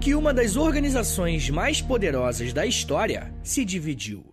que uma das organizações mais poderosas da história se dividiu.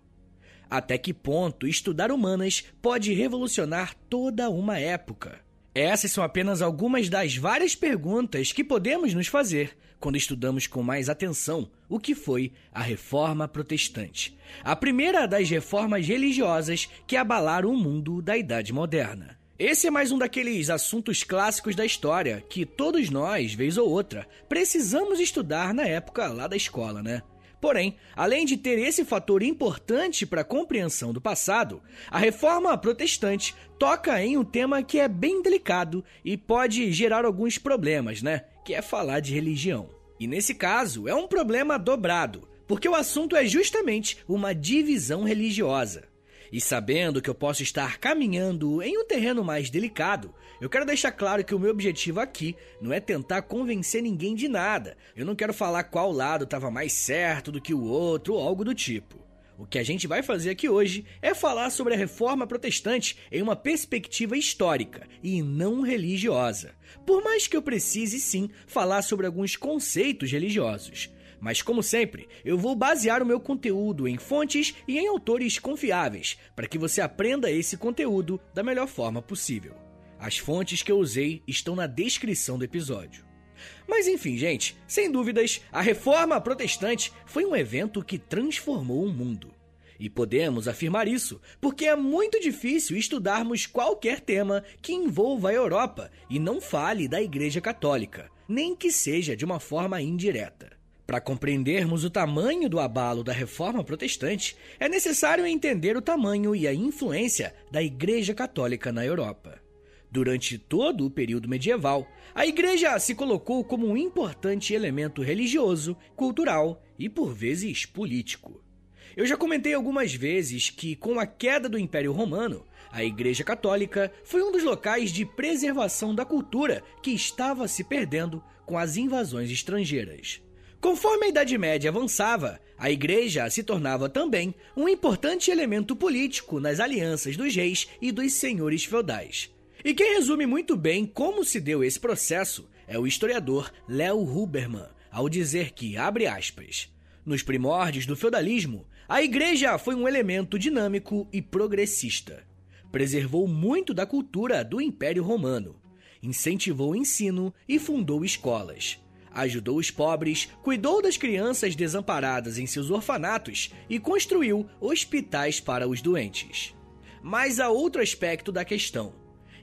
Até que ponto estudar humanas pode revolucionar toda uma época? Essas são apenas algumas das várias perguntas que podemos nos fazer quando estudamos com mais atenção o que foi a Reforma Protestante, a primeira das reformas religiosas que abalaram o mundo da Idade Moderna. Esse é mais um daqueles assuntos clássicos da história que todos nós, vez ou outra, precisamos estudar na época lá da escola, né? Porém, além de ter esse fator importante para a compreensão do passado, a reforma protestante toca em um tema que é bem delicado e pode gerar alguns problemas, né? Que é falar de religião. E nesse caso, é um problema dobrado, porque o assunto é justamente uma divisão religiosa. E sabendo que eu posso estar caminhando em um terreno mais delicado, eu quero deixar claro que o meu objetivo aqui não é tentar convencer ninguém de nada. Eu não quero falar qual lado estava mais certo do que o outro ou algo do tipo. O que a gente vai fazer aqui hoje é falar sobre a reforma protestante em uma perspectiva histórica e não religiosa. Por mais que eu precise sim falar sobre alguns conceitos religiosos. Mas, como sempre, eu vou basear o meu conteúdo em fontes e em autores confiáveis, para que você aprenda esse conteúdo da melhor forma possível. As fontes que eu usei estão na descrição do episódio. Mas enfim, gente, sem dúvidas, a reforma protestante foi um evento que transformou o mundo. E podemos afirmar isso porque é muito difícil estudarmos qualquer tema que envolva a Europa e não fale da Igreja Católica, nem que seja de uma forma indireta. Para compreendermos o tamanho do abalo da reforma protestante, é necessário entender o tamanho e a influência da Igreja Católica na Europa. Durante todo o período medieval, a Igreja se colocou como um importante elemento religioso, cultural e, por vezes, político. Eu já comentei algumas vezes que, com a queda do Império Romano, a Igreja Católica foi um dos locais de preservação da cultura que estava se perdendo com as invasões estrangeiras. Conforme a Idade Média avançava, a igreja se tornava também um importante elemento político nas alianças dos reis e dos senhores feudais. E quem resume muito bem como se deu esse processo é o historiador Léo Huberman, ao dizer que, abre aspas, nos primórdios do feudalismo, a igreja foi um elemento dinâmico e progressista. Preservou muito da cultura do Império Romano, incentivou o ensino e fundou escolas ajudou os pobres, cuidou das crianças desamparadas em seus orfanatos e construiu hospitais para os doentes. Mas há outro aspecto da questão.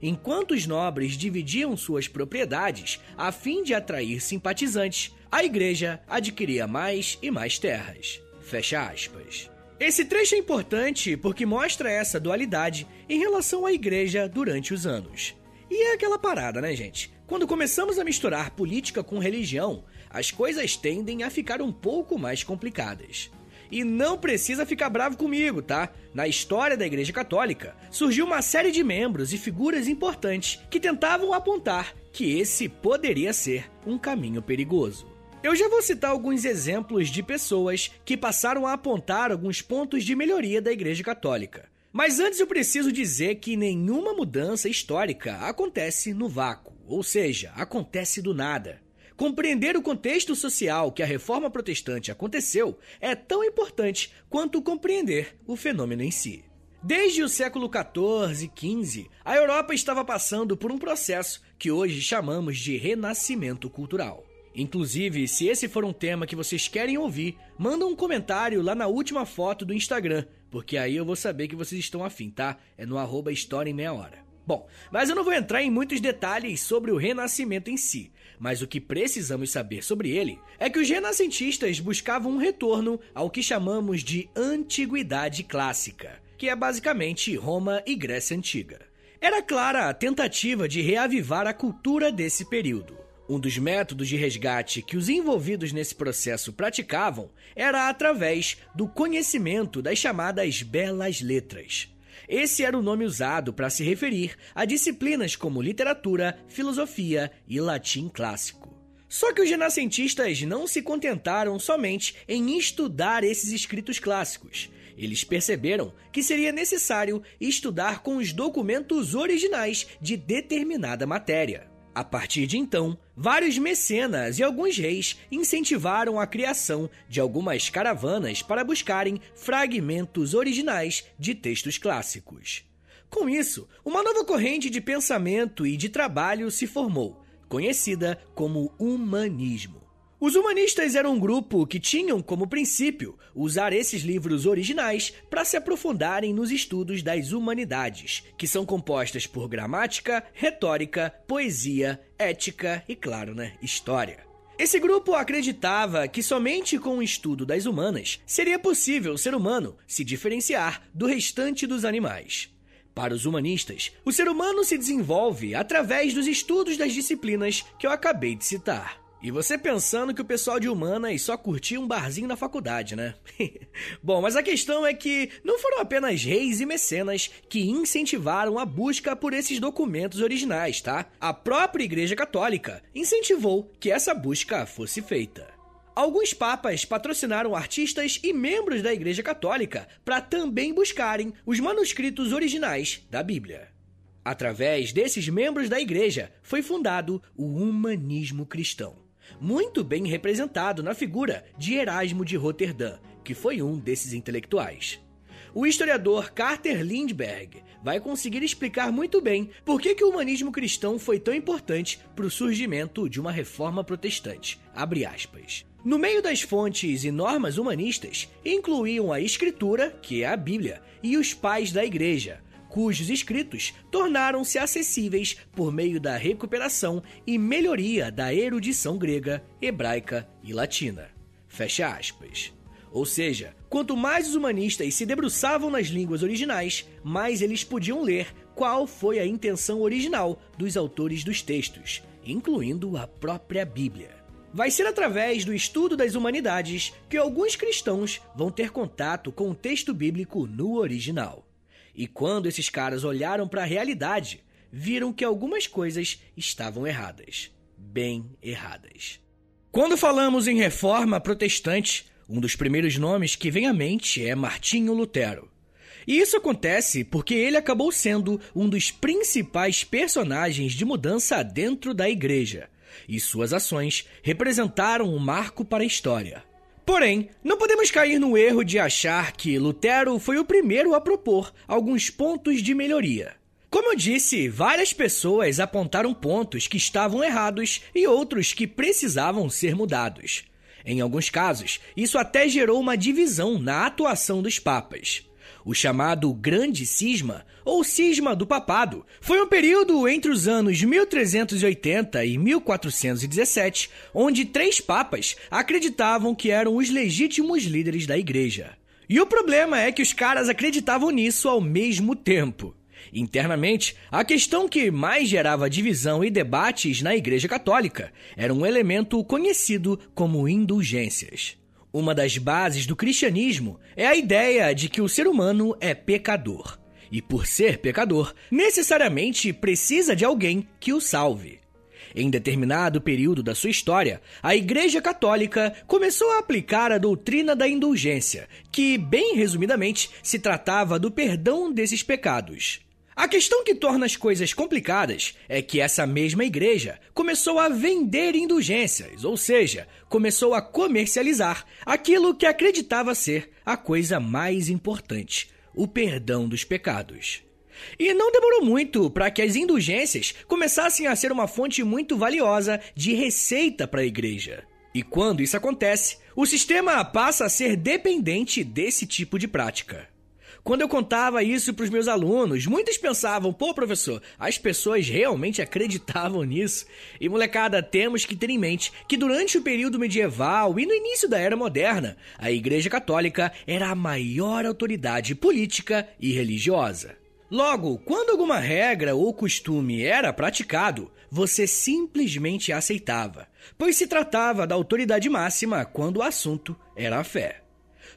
Enquanto os nobres dividiam suas propriedades a fim de atrair simpatizantes, a igreja adquiria mais e mais terras. Fecha aspas. Esse trecho é importante porque mostra essa dualidade em relação à igreja durante os anos. E é aquela parada, né, gente? Quando começamos a misturar política com religião, as coisas tendem a ficar um pouco mais complicadas. E não precisa ficar bravo comigo, tá? Na história da Igreja Católica, surgiu uma série de membros e figuras importantes que tentavam apontar que esse poderia ser um caminho perigoso. Eu já vou citar alguns exemplos de pessoas que passaram a apontar alguns pontos de melhoria da Igreja Católica. Mas antes eu preciso dizer que nenhuma mudança histórica acontece no vácuo. Ou seja, acontece do nada. Compreender o contexto social que a reforma protestante aconteceu é tão importante quanto compreender o fenômeno em si. Desde o século XIV e XV, a Europa estava passando por um processo que hoje chamamos de renascimento cultural. Inclusive, se esse for um tema que vocês querem ouvir, manda um comentário lá na última foto do Instagram, porque aí eu vou saber que vocês estão afim, tá? É no arroba História em Meia Hora. Bom, mas eu não vou entrar em muitos detalhes sobre o Renascimento em si, mas o que precisamos saber sobre ele é que os renascentistas buscavam um retorno ao que chamamos de Antiguidade Clássica, que é basicamente Roma e Grécia Antiga. Era clara a tentativa de reavivar a cultura desse período. Um dos métodos de resgate que os envolvidos nesse processo praticavam era através do conhecimento das chamadas belas letras. Esse era o nome usado para se referir a disciplinas como literatura, filosofia e latim clássico. Só que os renascentistas não se contentaram somente em estudar esses escritos clássicos. Eles perceberam que seria necessário estudar com os documentos originais de determinada matéria. A partir de então, vários mecenas e alguns reis incentivaram a criação de algumas caravanas para buscarem fragmentos originais de textos clássicos. Com isso, uma nova corrente de pensamento e de trabalho se formou, conhecida como humanismo. Os humanistas eram um grupo que tinham como princípio usar esses livros originais para se aprofundarem nos estudos das humanidades, que são compostas por gramática, retórica, poesia, ética e, claro, né, história. Esse grupo acreditava que somente com o estudo das humanas seria possível o ser humano se diferenciar do restante dos animais. Para os humanistas, o ser humano se desenvolve através dos estudos das disciplinas que eu acabei de citar. E você pensando que o pessoal de humanas só curtia um barzinho na faculdade, né? Bom, mas a questão é que não foram apenas reis e mecenas que incentivaram a busca por esses documentos originais, tá? A própria Igreja Católica incentivou que essa busca fosse feita. Alguns papas patrocinaram artistas e membros da Igreja Católica para também buscarem os manuscritos originais da Bíblia. Através desses membros da Igreja foi fundado o humanismo cristão muito bem representado na figura de Erasmo de Roterdã, que foi um desses intelectuais. O historiador Carter Lindbergh vai conseguir explicar muito bem por que, que o humanismo cristão foi tão importante para o surgimento de uma reforma protestante. No meio das fontes e normas humanistas, incluíam a Escritura, que é a Bíblia, e os pais da Igreja, cujos escritos tornaram-se acessíveis por meio da recuperação e melhoria da erudição grega, hebraica e latina. Fecha aspas. Ou seja, quanto mais os humanistas se debruçavam nas línguas originais, mais eles podiam ler qual foi a intenção original dos autores dos textos, incluindo a própria Bíblia. Vai ser através do estudo das humanidades que alguns cristãos vão ter contato com o texto bíblico no original. E quando esses caras olharam para a realidade, viram que algumas coisas estavam erradas. Bem erradas. Quando falamos em reforma protestante, um dos primeiros nomes que vem à mente é Martinho Lutero. E isso acontece porque ele acabou sendo um dos principais personagens de mudança dentro da igreja, e suas ações representaram um marco para a história. Porém, não podemos cair no erro de achar que Lutero foi o primeiro a propor alguns pontos de melhoria. Como eu disse, várias pessoas apontaram pontos que estavam errados e outros que precisavam ser mudados. Em alguns casos, isso até gerou uma divisão na atuação dos papas. O chamado Grande Cisma, ou Cisma do Papado, foi um período entre os anos 1380 e 1417, onde três papas acreditavam que eram os legítimos líderes da igreja. E o problema é que os caras acreditavam nisso ao mesmo tempo. Internamente, a questão que mais gerava divisão e debates na Igreja Católica era um elemento conhecido como indulgências. Uma das bases do cristianismo é a ideia de que o ser humano é pecador. E por ser pecador, necessariamente precisa de alguém que o salve. Em determinado período da sua história, a Igreja Católica começou a aplicar a doutrina da indulgência, que, bem resumidamente, se tratava do perdão desses pecados. A questão que torna as coisas complicadas é que essa mesma igreja começou a vender indulgências, ou seja, começou a comercializar aquilo que acreditava ser a coisa mais importante: o perdão dos pecados. E não demorou muito para que as indulgências começassem a ser uma fonte muito valiosa de receita para a igreja. E quando isso acontece, o sistema passa a ser dependente desse tipo de prática. Quando eu contava isso para os meus alunos, muitos pensavam: pô, professor, as pessoas realmente acreditavam nisso? E molecada, temos que ter em mente que durante o período medieval e no início da era moderna, a Igreja Católica era a maior autoridade política e religiosa. Logo, quando alguma regra ou costume era praticado, você simplesmente aceitava, pois se tratava da autoridade máxima quando o assunto era a fé.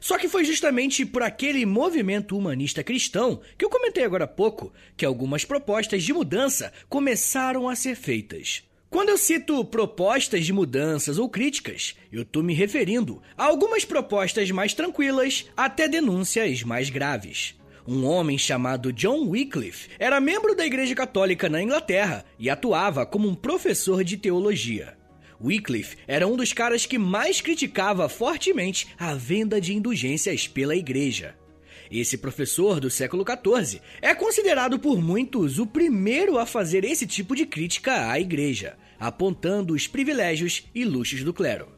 Só que foi justamente por aquele movimento humanista cristão que eu comentei agora há pouco que algumas propostas de mudança começaram a ser feitas. Quando eu cito propostas de mudanças ou críticas, eu estou me referindo a algumas propostas mais tranquilas até denúncias mais graves. Um homem chamado John Wycliffe era membro da Igreja Católica na Inglaterra e atuava como um professor de teologia. Wycliffe era um dos caras que mais criticava fortemente a venda de indulgências pela Igreja. Esse professor do século XIV é considerado por muitos o primeiro a fazer esse tipo de crítica à Igreja, apontando os privilégios e luxos do clero.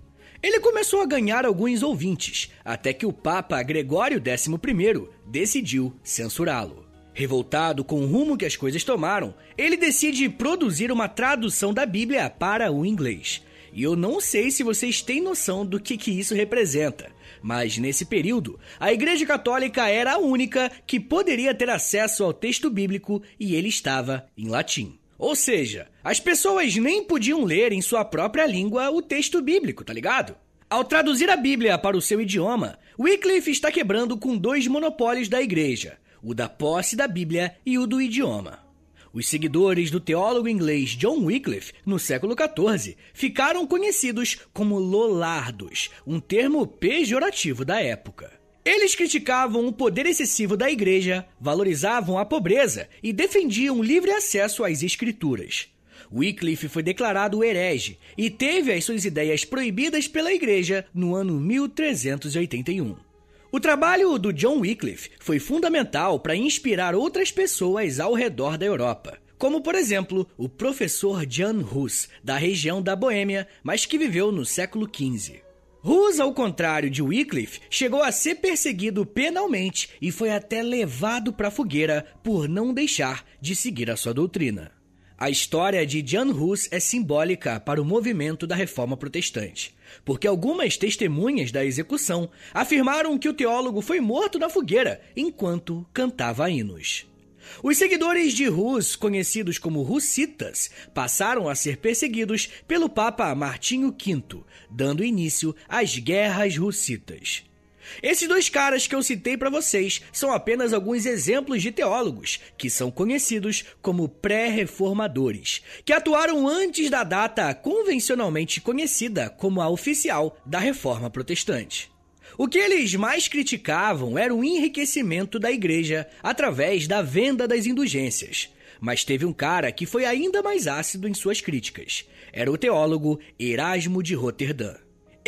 Ele começou a ganhar alguns ouvintes, até que o Papa Gregório XI decidiu censurá-lo. Revoltado com o rumo que as coisas tomaram, ele decide produzir uma tradução da Bíblia para o inglês. E eu não sei se vocês têm noção do que, que isso representa, mas nesse período, a Igreja Católica era a única que poderia ter acesso ao texto bíblico e ele estava em latim. Ou seja, as pessoas nem podiam ler em sua própria língua o texto bíblico, tá ligado? Ao traduzir a Bíblia para o seu idioma, Wycliffe está quebrando com dois monopólios da igreja: o da posse da Bíblia e o do idioma. Os seguidores do teólogo inglês John Wycliffe, no século XIV, ficaram conhecidos como Lollardos, um termo pejorativo da época. Eles criticavam o poder excessivo da igreja, valorizavam a pobreza e defendiam livre acesso às escrituras. Wycliffe foi declarado herege e teve as suas ideias proibidas pela igreja no ano 1381. O trabalho do John Wycliffe foi fundamental para inspirar outras pessoas ao redor da Europa, como por exemplo o professor Jan Hus, da região da Boêmia, mas que viveu no século XV. Hus, ao contrário de Wycliffe, chegou a ser perseguido penalmente e foi até levado para a fogueira por não deixar de seguir a sua doutrina. A história de Jan Hus é simbólica para o movimento da reforma protestante, porque algumas testemunhas da execução afirmaram que o teólogo foi morto na fogueira enquanto cantava hinos. Os seguidores de Rus, conhecidos como Russitas, passaram a ser perseguidos pelo Papa Martinho V, dando início às Guerras Russitas. Esses dois caras que eu citei para vocês são apenas alguns exemplos de teólogos que são conhecidos como pré-reformadores, que atuaram antes da data convencionalmente conhecida como a oficial da Reforma Protestante. O que eles mais criticavam era o enriquecimento da igreja através da venda das indulgências. Mas teve um cara que foi ainda mais ácido em suas críticas. Era o teólogo Erasmo de Roterdã.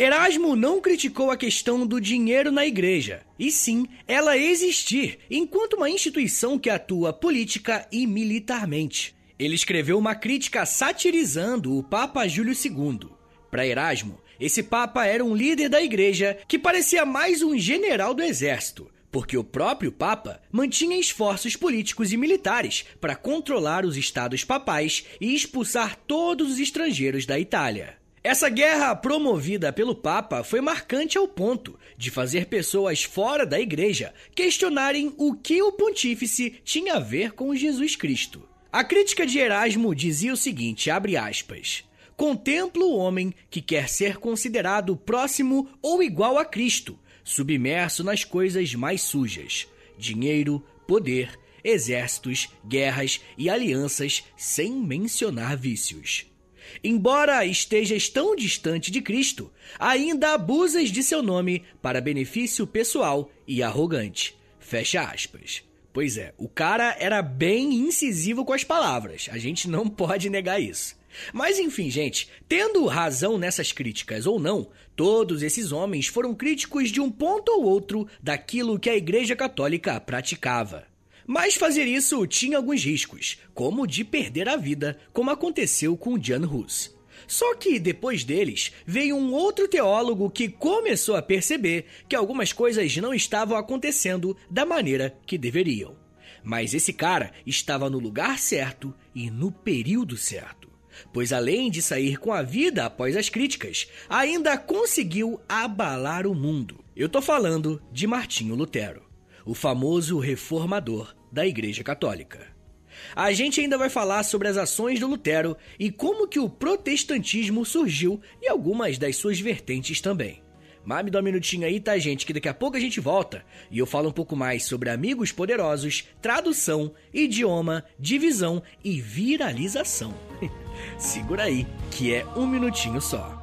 Erasmo não criticou a questão do dinheiro na igreja, e sim ela existir enquanto uma instituição que atua política e militarmente. Ele escreveu uma crítica satirizando o Papa Júlio II. Para Erasmo, esse Papa era um líder da igreja que parecia mais um general do exército, porque o próprio Papa mantinha esforços políticos e militares para controlar os estados papais e expulsar todos os estrangeiros da Itália. Essa guerra promovida pelo Papa foi marcante ao ponto de fazer pessoas fora da igreja questionarem o que o pontífice tinha a ver com Jesus Cristo. A crítica de Erasmo dizia o seguinte, abre aspas: contempla o homem que quer ser considerado próximo ou igual a Cristo, submerso nas coisas mais sujas: dinheiro, poder, exércitos, guerras e alianças, sem mencionar vícios. Embora estejas tão distante de Cristo, ainda abusas de seu nome para benefício pessoal e arrogante. Fecha aspas. Pois é, o cara era bem incisivo com as palavras, a gente não pode negar isso. Mas enfim, gente, tendo razão nessas críticas ou não, todos esses homens foram críticos de um ponto ou outro daquilo que a Igreja Católica praticava. Mas fazer isso tinha alguns riscos, como de perder a vida, como aconteceu com Jan Hus. Só que depois deles veio um outro teólogo que começou a perceber que algumas coisas não estavam acontecendo da maneira que deveriam. Mas esse cara estava no lugar certo e no período certo pois além de sair com a vida após as críticas, ainda conseguiu abalar o mundo. Eu tô falando de Martinho Lutero, o famoso reformador da Igreja Católica. A gente ainda vai falar sobre as ações do Lutero e como que o protestantismo surgiu e algumas das suas vertentes também. Mas me dá um minutinho aí, tá, gente? Que daqui a pouco a gente volta e eu falo um pouco mais sobre amigos poderosos, tradução, idioma, divisão e viralização. Segura aí, que é um minutinho só.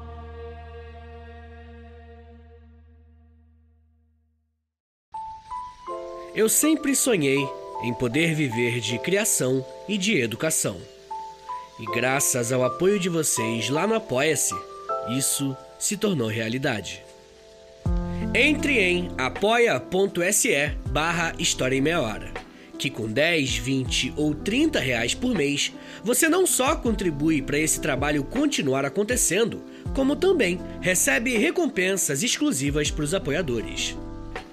Eu sempre sonhei em poder viver de criação e de educação. E graças ao apoio de vocês lá no Apoia-se, isso se tornou realidade. Entre em apoia.se barra História em Meia Hora, que com 10, 20 ou 30 reais por mês, você não só contribui para esse trabalho continuar acontecendo, como também recebe recompensas exclusivas para os apoiadores.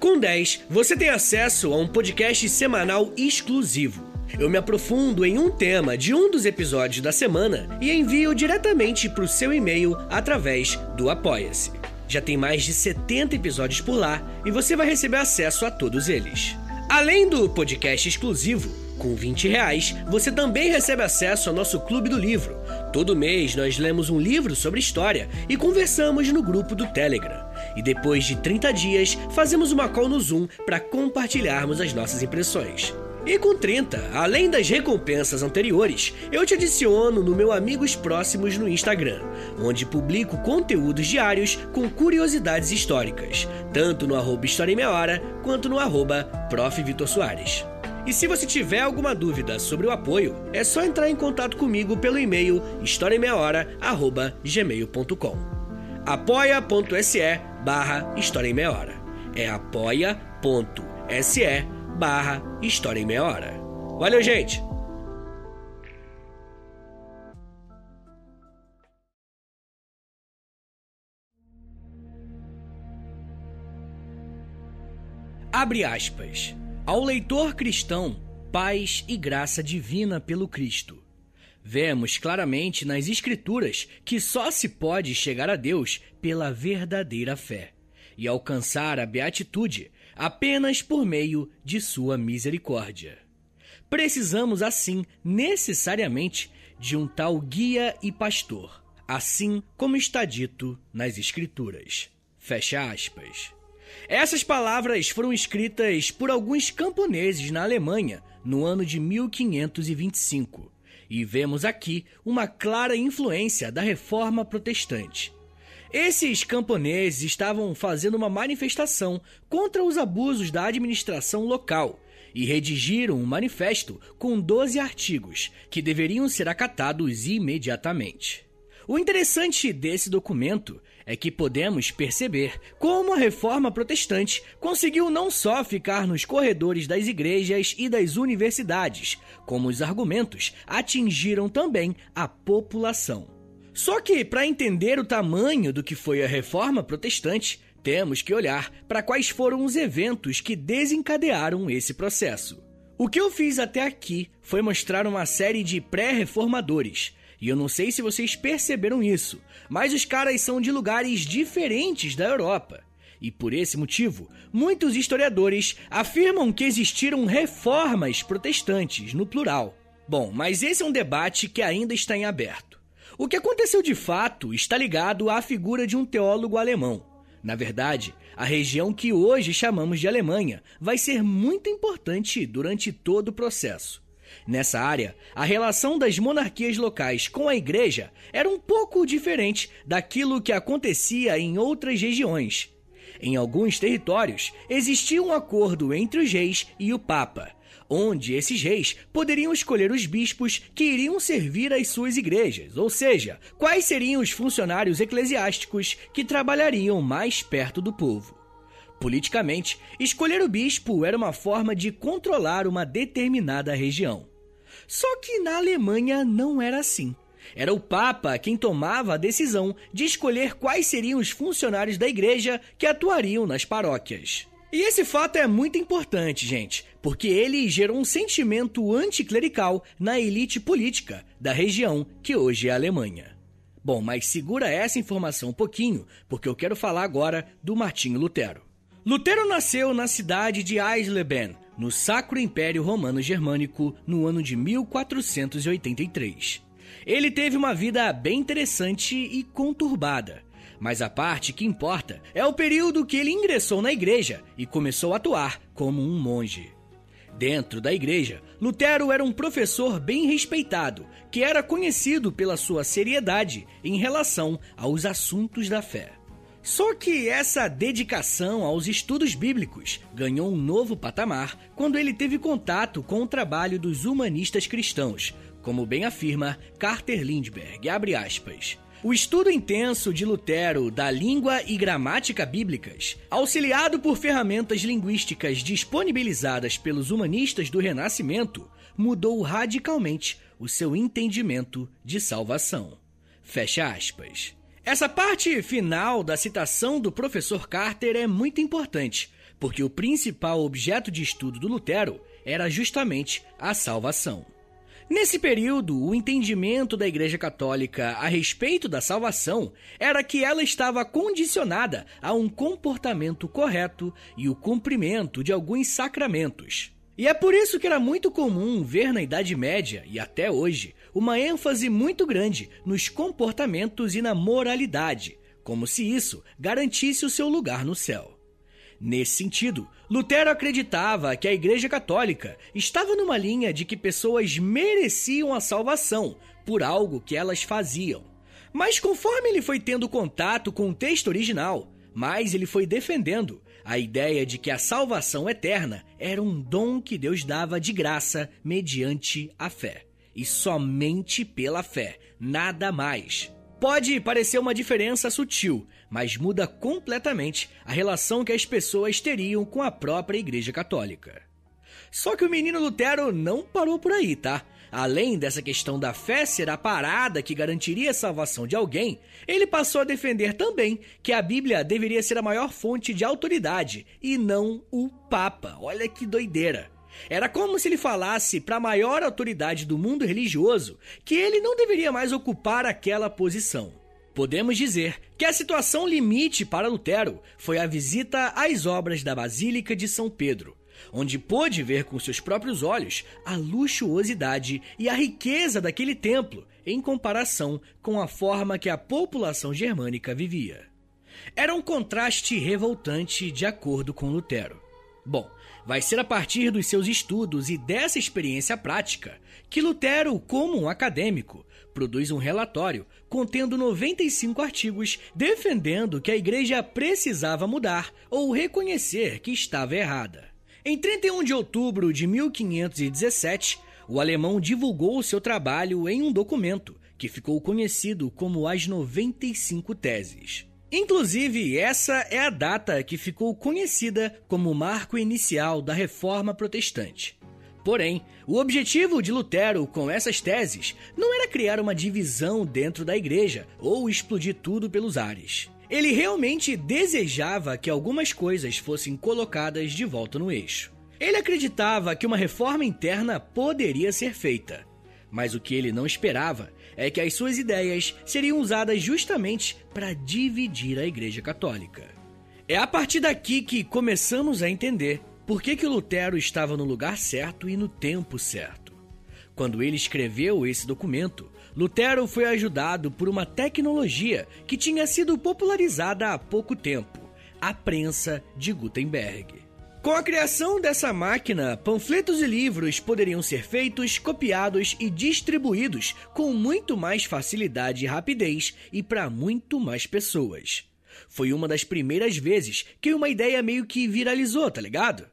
Com 10, você tem acesso a um podcast semanal exclusivo. Eu me aprofundo em um tema de um dos episódios da semana e envio diretamente para o seu e-mail através do Apoia-se. Já tem mais de 70 episódios por lá e você vai receber acesso a todos eles. Além do podcast exclusivo, com 20 reais, você também recebe acesso ao nosso Clube do Livro. Todo mês nós lemos um livro sobre história e conversamos no grupo do Telegram. E depois de 30 dias, fazemos uma call no Zoom para compartilharmos as nossas impressões. E com 30, além das recompensas anteriores, eu te adiciono no meu Amigos Próximos no Instagram, onde publico conteúdos diários com curiosidades históricas, tanto no arroba História em Meia Hora, quanto no arroba Prof. Vitor Soares. E se você tiver alguma dúvida sobre o apoio, é só entrar em contato comigo pelo e-mail historiaemmeiahora.gmail.com apoia.se barra História em Meia Hora. É apoia.se barra História em Meia Hora. Valeu, gente! Abre aspas. Ao leitor cristão, paz e graça divina pelo Cristo. Vemos claramente nas Escrituras que só se pode chegar a Deus pela verdadeira fé e alcançar a beatitude apenas por meio de Sua misericórdia. Precisamos, assim, necessariamente, de um tal guia e pastor, assim como está dito nas Escrituras. Fecha aspas. Essas palavras foram escritas por alguns camponeses na Alemanha no ano de 1525, e vemos aqui uma clara influência da reforma protestante. Esses camponeses estavam fazendo uma manifestação contra os abusos da administração local e redigiram um manifesto com 12 artigos que deveriam ser acatados imediatamente. O interessante desse documento é que podemos perceber como a reforma protestante conseguiu não só ficar nos corredores das igrejas e das universidades, como os argumentos atingiram também a população. Só que, para entender o tamanho do que foi a reforma protestante, temos que olhar para quais foram os eventos que desencadearam esse processo. O que eu fiz até aqui foi mostrar uma série de pré-reformadores, e eu não sei se vocês perceberam isso, mas os caras são de lugares diferentes da Europa. E por esse motivo, muitos historiadores afirmam que existiram reformas protestantes, no plural. Bom, mas esse é um debate que ainda está em aberto. O que aconteceu de fato está ligado à figura de um teólogo alemão. Na verdade, a região que hoje chamamos de Alemanha vai ser muito importante durante todo o processo. Nessa área, a relação das monarquias locais com a igreja era um pouco diferente daquilo que acontecia em outras regiões. Em alguns territórios, existia um acordo entre os reis e o Papa, onde esses reis poderiam escolher os bispos que iriam servir às suas igrejas, ou seja, quais seriam os funcionários eclesiásticos que trabalhariam mais perto do povo. Politicamente, escolher o bispo era uma forma de controlar uma determinada região. Só que na Alemanha não era assim. Era o Papa quem tomava a decisão de escolher quais seriam os funcionários da igreja que atuariam nas paróquias. E esse fato é muito importante, gente, porque ele gerou um sentimento anticlerical na elite política da região que hoje é a Alemanha. Bom, mas segura essa informação um pouquinho, porque eu quero falar agora do Martinho Lutero. Lutero nasceu na cidade de Eisleben, no Sacro Império Romano Germânico, no ano de 1483. Ele teve uma vida bem interessante e conturbada. Mas a parte que importa é o período que ele ingressou na igreja e começou a atuar como um monge. Dentro da igreja, Lutero era um professor bem respeitado, que era conhecido pela sua seriedade em relação aos assuntos da fé. Só que essa dedicação aos estudos bíblicos ganhou um novo patamar quando ele teve contato com o trabalho dos humanistas cristãos, como bem afirma Carter Lindbergh, O estudo intenso de Lutero da língua e gramática bíblicas, auxiliado por ferramentas linguísticas disponibilizadas pelos humanistas do Renascimento, mudou radicalmente o seu entendimento de salvação. Fecha aspas. Essa parte final da citação do professor Carter é muito importante, porque o principal objeto de estudo do Lutero era justamente a salvação. Nesse período, o entendimento da Igreja Católica a respeito da salvação era que ela estava condicionada a um comportamento correto e o cumprimento de alguns sacramentos. E é por isso que era muito comum ver na Idade Média e até hoje uma ênfase muito grande nos comportamentos e na moralidade, como se isso garantisse o seu lugar no céu. Nesse sentido, Lutero acreditava que a Igreja Católica estava numa linha de que pessoas mereciam a salvação por algo que elas faziam. Mas conforme ele foi tendo contato com o texto original, mais ele foi defendendo a ideia de que a salvação eterna era um dom que Deus dava de graça mediante a fé e somente pela fé, nada mais. Pode parecer uma diferença sutil, mas muda completamente a relação que as pessoas teriam com a própria Igreja Católica. Só que o menino Lutero não parou por aí, tá? Além dessa questão da fé ser a parada que garantiria a salvação de alguém, ele passou a defender também que a Bíblia deveria ser a maior fonte de autoridade e não o Papa. Olha que doideira! Era como se ele falasse para a maior autoridade do mundo religioso que ele não deveria mais ocupar aquela posição. Podemos dizer que a situação limite para Lutero foi a visita às obras da Basílica de São Pedro, onde pôde ver com seus próprios olhos a luxuosidade e a riqueza daquele templo em comparação com a forma que a população germânica vivia. Era um contraste revoltante de acordo com Lutero. Bom, vai ser a partir dos seus estudos e dessa experiência prática que Lutero, como um acadêmico, produz um relatório contendo 95 artigos defendendo que a igreja precisava mudar ou reconhecer que estava errada. Em 31 de outubro de 1517, o alemão divulgou seu trabalho em um documento que ficou conhecido como as 95 Teses. Inclusive, essa é a data que ficou conhecida como o marco inicial da Reforma Protestante. Porém, o objetivo de Lutero com essas teses não era criar uma divisão dentro da igreja ou explodir tudo pelos ares. Ele realmente desejava que algumas coisas fossem colocadas de volta no eixo. Ele acreditava que uma reforma interna poderia ser feita, mas o que ele não esperava é que as suas ideias seriam usadas justamente para dividir a Igreja Católica. É a partir daqui que começamos a entender por que, que Lutero estava no lugar certo e no tempo certo. Quando ele escreveu esse documento, Lutero foi ajudado por uma tecnologia que tinha sido popularizada há pouco tempo: a prensa de Gutenberg. Com a criação dessa máquina, panfletos e livros poderiam ser feitos, copiados e distribuídos com muito mais facilidade e rapidez e para muito mais pessoas. Foi uma das primeiras vezes que uma ideia meio que viralizou, tá ligado?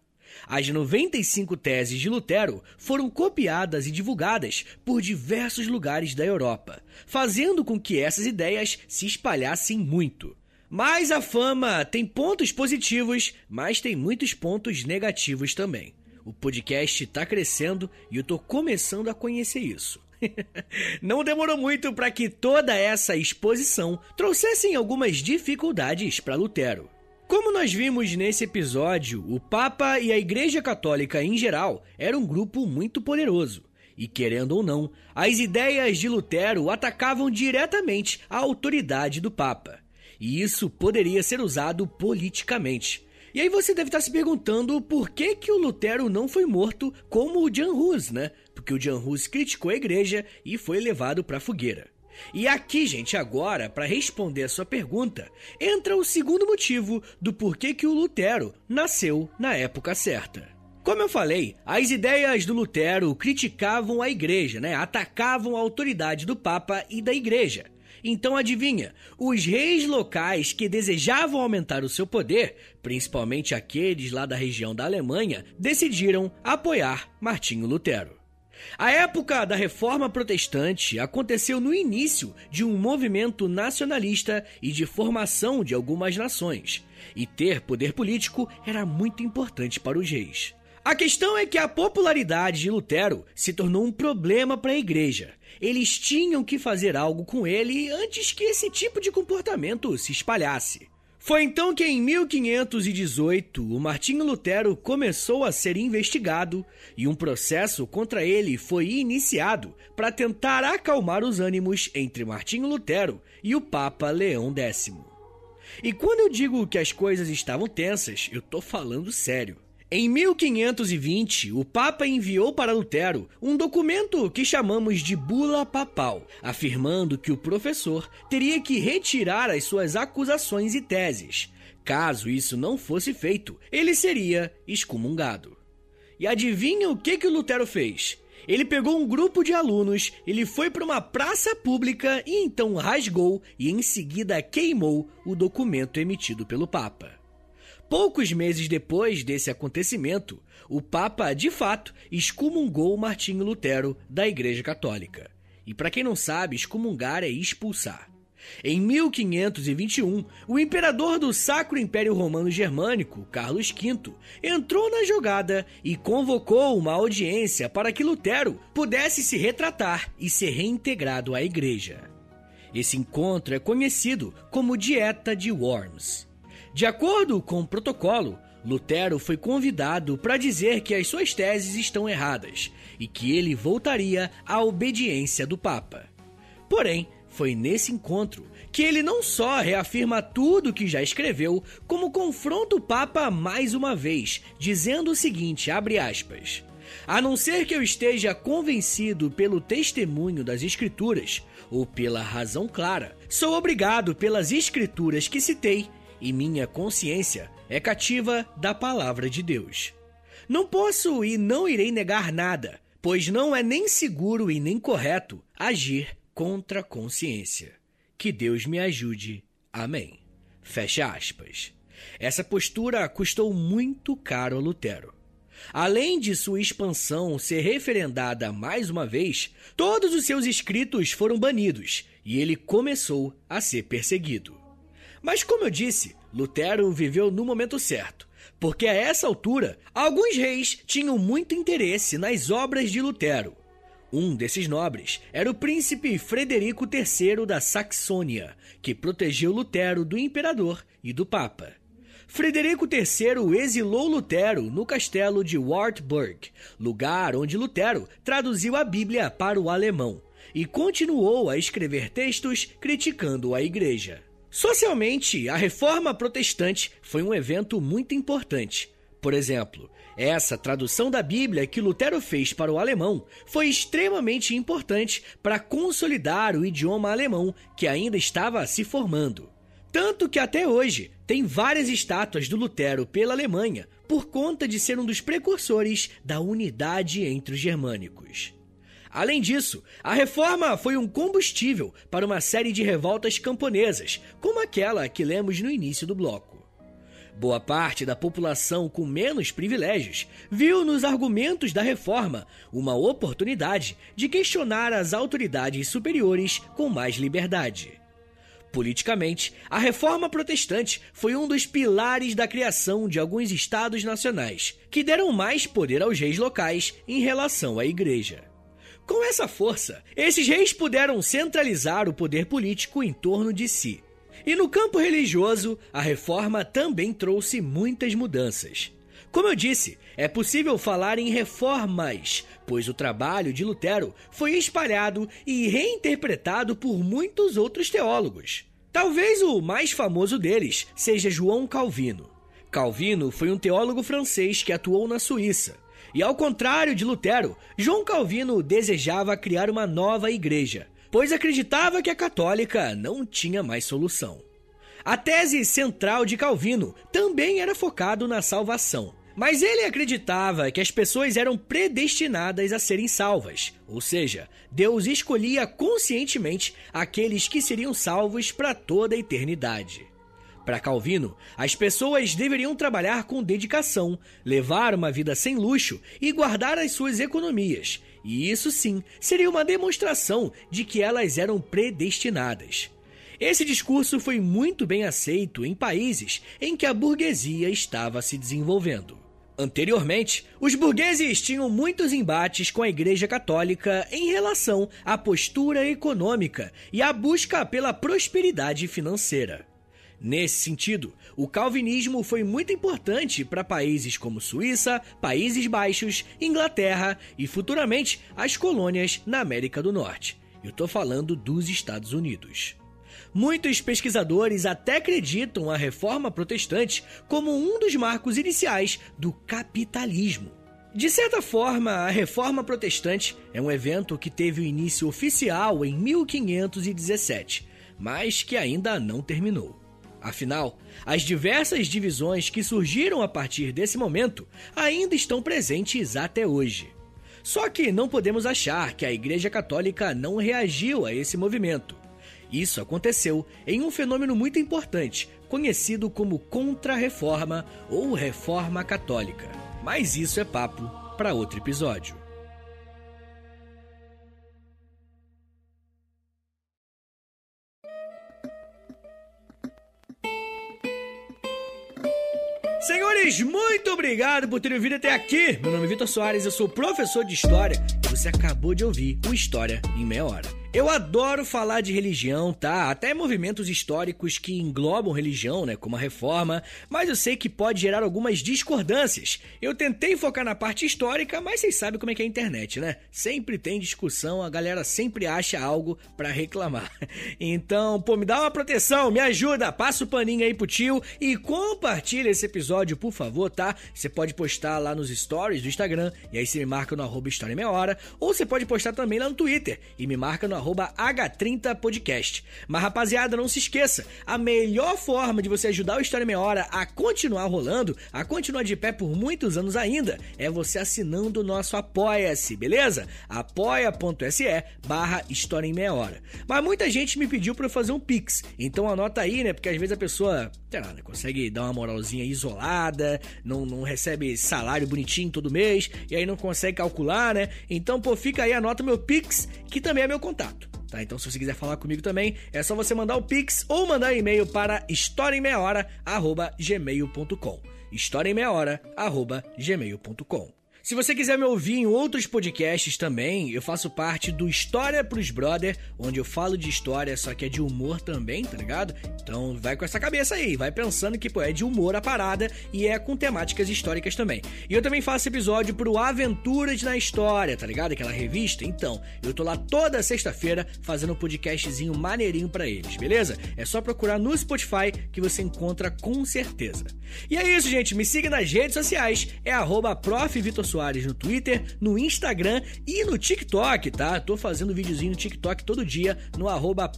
As 95 teses de Lutero foram copiadas e divulgadas por diversos lugares da Europa, fazendo com que essas ideias se espalhassem muito. Mas a fama tem pontos positivos, mas tem muitos pontos negativos também. O podcast está crescendo e eu tô começando a conhecer isso. Não demorou muito para que toda essa exposição trouxesse algumas dificuldades para Lutero. Como nós vimos nesse episódio, o Papa e a Igreja Católica em geral eram um grupo muito poderoso. E querendo ou não, as ideias de Lutero atacavam diretamente a autoridade do Papa e isso poderia ser usado politicamente. E aí você deve estar se perguntando por que, que o Lutero não foi morto como o Jan Hus, né? Porque o Jan Hus criticou a igreja e foi levado para a fogueira. E aqui, gente, agora, para responder a sua pergunta, entra o segundo motivo do porquê que o Lutero nasceu na época certa. Como eu falei, as ideias do Lutero criticavam a igreja, né? Atacavam a autoridade do Papa e da igreja Então adivinha, os reis locais que desejavam aumentar o seu poder, principalmente aqueles lá da região da Alemanha, decidiram apoiar Martinho Lutero. A época da reforma protestante aconteceu no início de um movimento nacionalista e de formação de algumas nações, e ter poder político era muito importante para os reis. A questão é que a popularidade de Lutero se tornou um problema para a igreja. Eles tinham que fazer algo com ele antes que esse tipo de comportamento se espalhasse. Foi então que em 1518 o Martinho Lutero começou a ser investigado e um processo contra ele foi iniciado para tentar acalmar os ânimos entre Martinho Lutero e o Papa Leão X. E quando eu digo que as coisas estavam tensas, eu tô falando sério. Em 1520, o Papa enviou para Lutero um documento que chamamos de Bula Papal, afirmando que o professor teria que retirar as suas acusações e teses. Caso isso não fosse feito, ele seria excomungado. E adivinha o que, que Lutero fez? Ele pegou um grupo de alunos, ele foi para uma praça pública e então rasgou e em seguida queimou o documento emitido pelo Papa. Poucos meses depois desse acontecimento, o Papa, de fato, excomungou Martinho Lutero da Igreja Católica. E para quem não sabe, excomungar é expulsar. Em 1521, o imperador do Sacro Império Romano Germânico, Carlos V, entrou na jogada e convocou uma audiência para que Lutero pudesse se retratar e ser reintegrado à igreja. Esse encontro é conhecido como Dieta de Worms. De acordo com o protocolo, Lutero foi convidado para dizer que as suas teses estão erradas e que ele voltaria à obediência do Papa. Porém, foi nesse encontro que ele não só reafirma tudo que já escreveu, como confronta o Papa mais uma vez, dizendo o seguinte, aspas: a não ser que eu esteja convencido pelo testemunho das Escrituras ou pela razão clara, sou obrigado pelas Escrituras que citei e minha consciência é cativa da palavra de Deus. Não posso e não irei negar nada, pois não é nem seguro e nem correto agir contra a consciência. Que Deus me ajude. Amém. Fecha aspas. Essa postura custou muito caro a Lutero. Além de sua expansão ser referendada mais uma vez, todos os seus escritos foram banidos e ele começou a ser perseguido. Mas como eu disse, Lutero viveu no momento certo, porque a essa altura, alguns reis tinham muito interesse nas obras de Lutero. Um desses nobres era o príncipe Frederico III da Saxônia, que protegeu Lutero do imperador e do papa. Frederico III exilou Lutero no castelo de Wartburg, lugar onde Lutero traduziu a Bíblia para o alemão, e continuou a escrever textos criticando a igreja. Socialmente, a reforma protestante foi um evento muito importante. Por exemplo, essa tradução da Bíblia que Lutero fez para o alemão foi extremamente importante para consolidar o idioma alemão que ainda estava se formando. Tanto que até hoje tem várias estátuas do Lutero pela Alemanha por conta de ser um dos precursores da unidade entre os germânicos. Além disso, a reforma foi um combustível para uma série de revoltas camponesas, como aquela que lemos no início do bloco. Boa parte da população com menos privilégios viu nos argumentos da reforma uma oportunidade de questionar as autoridades superiores com mais liberdade. Politicamente, a reforma protestante foi um dos pilares da criação de alguns estados nacionais, que deram mais poder aos reis locais em relação à igreja. Com essa força, esses reis puderam centralizar o poder político em torno de si. E no campo religioso, a reforma também trouxe muitas mudanças. Como eu disse, é possível falar em reformas, pois o trabalho de Lutero foi espalhado e reinterpretado por muitos outros teólogos. Talvez o mais famoso deles seja João Calvino. Calvino foi um teólogo francês que atuou na Suíça e ao contrário de Lutero, João Calvino desejava criar uma nova igreja, pois acreditava que a católica não tinha mais solução. A tese central de Calvino também era focado na salvação, Mas ele acreditava que as pessoas eram predestinadas a serem salvas, ou seja, Deus escolhia conscientemente aqueles que seriam salvos para toda a eternidade. Para Calvino, as pessoas deveriam trabalhar com dedicação, levar uma vida sem luxo e guardar as suas economias. E isso sim seria uma demonstração de que elas eram predestinadas. Esse discurso foi muito bem aceito em países em que a burguesia estava se desenvolvendo. Anteriormente, os burgueses tinham muitos embates com a Igreja Católica em relação à postura econômica e à busca pela prosperidade financeira. Nesse sentido, o calvinismo foi muito importante para países como Suíça, Países Baixos, Inglaterra e futuramente as colônias na América do Norte. Eu estou falando dos Estados Unidos. Muitos pesquisadores até acreditam a reforma protestante como um dos marcos iniciais do capitalismo. De certa forma, a reforma protestante é um evento que teve o início oficial em 1517, mas que ainda não terminou. Afinal, as diversas divisões que surgiram a partir desse momento ainda estão presentes até hoje. Só que não podemos achar que a Igreja Católica não reagiu a esse movimento. Isso aconteceu em um fenômeno muito importante, conhecido como Contra-Reforma ou Reforma Católica. Mas isso é papo para outro episódio. Senhores, muito obrigado por terem vindo até aqui. Meu nome é Vitor Soares, eu sou professor de História e você acabou de ouvir o História em Meia Hora. Eu adoro falar de religião, tá? Até movimentos históricos que englobam religião, né? Como a reforma, mas eu sei que pode gerar algumas discordâncias. Eu tentei focar na parte histórica, mas vocês sabem como é que é a internet, né? Sempre tem discussão, a galera sempre acha algo para reclamar. Então, pô, me dá uma proteção, me ajuda, passa o paninho aí pro tio e compartilha esse episódio, por favor, tá? Você pode postar lá nos stories do Instagram, e aí você me marca no arroba História Meia Hora, ou você pode postar também lá no Twitter, e me marca no H30podcast. Mas rapaziada, não se esqueça, a melhor forma de você ajudar o História Meia Hora a continuar rolando, a continuar de pé por muitos anos ainda, é você assinando o nosso Apoia-se, beleza? apoia.se barra História em Meia Hora. Mas muita gente me pediu para eu fazer um Pix, então anota aí, né? Porque às vezes a pessoa, sei lá, né, consegue dar uma moralzinha isolada, não, não recebe salário bonitinho todo mês, e aí não consegue calcular, né? Então, pô, fica aí, anota meu Pix, que também é meu contato. Tá, então se você quiser falar comigo também, é só você mandar o Pix ou mandar e-mail para historiaemmeiahora@gmail.com. historiaemmeiahora@gmail.com. Se você quiser me ouvir em outros podcasts também, eu faço parte do História pros Brother, onde eu falo de história, só que é de humor também, tá ligado? Então vai com essa cabeça aí, vai pensando que pô, é de humor a parada e é com temáticas históricas também. E eu também faço episódio pro Aventuras na História, tá ligado? Aquela revista. Então, eu tô lá toda sexta-feira fazendo um podcastzinho maneirinho para eles, beleza? É só procurar no Spotify que você encontra com certeza. E é isso, gente. Me siga nas redes sociais, é arroba Soares no Twitter, no Instagram e no TikTok, tá? Tô fazendo videozinho no TikTok todo dia no arroba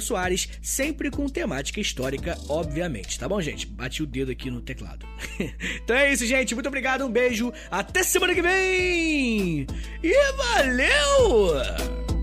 Soares, sempre com temática histórica, obviamente, tá bom, gente? Bati o dedo aqui no teclado. então é isso, gente. Muito obrigado, um beijo, até semana que vem! E valeu!